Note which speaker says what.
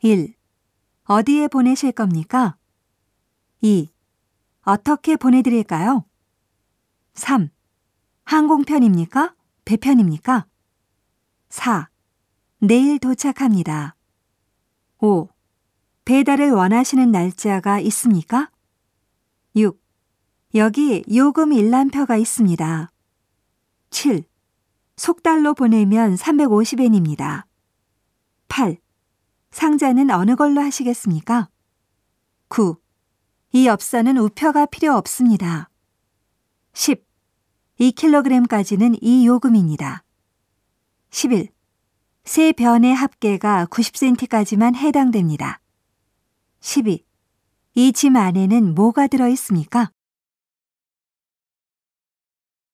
Speaker 1: 1. 어디에 보내실 겁니까? 2. 어떻게 보내드릴까요? 3. 항공편입니까? 배편입니까? 4. 내일 도착합니다. 5. 배달을 원하시는 날짜가 있습니까? 6. 여기 요금 일람표가 있습니다. 7. 속달로 보내면 350엔입니다. 8. 상자는 어느 걸로 하시겠습니까? 9. 이 엽서는 우표가 필요 없습니다. 10. 2kg까지는 이 요금입니다. 11. 세 변의 합계가 90cm까지만 해당됩니다. 12. 이 짐 안에는 뭐가 들어 있습니까?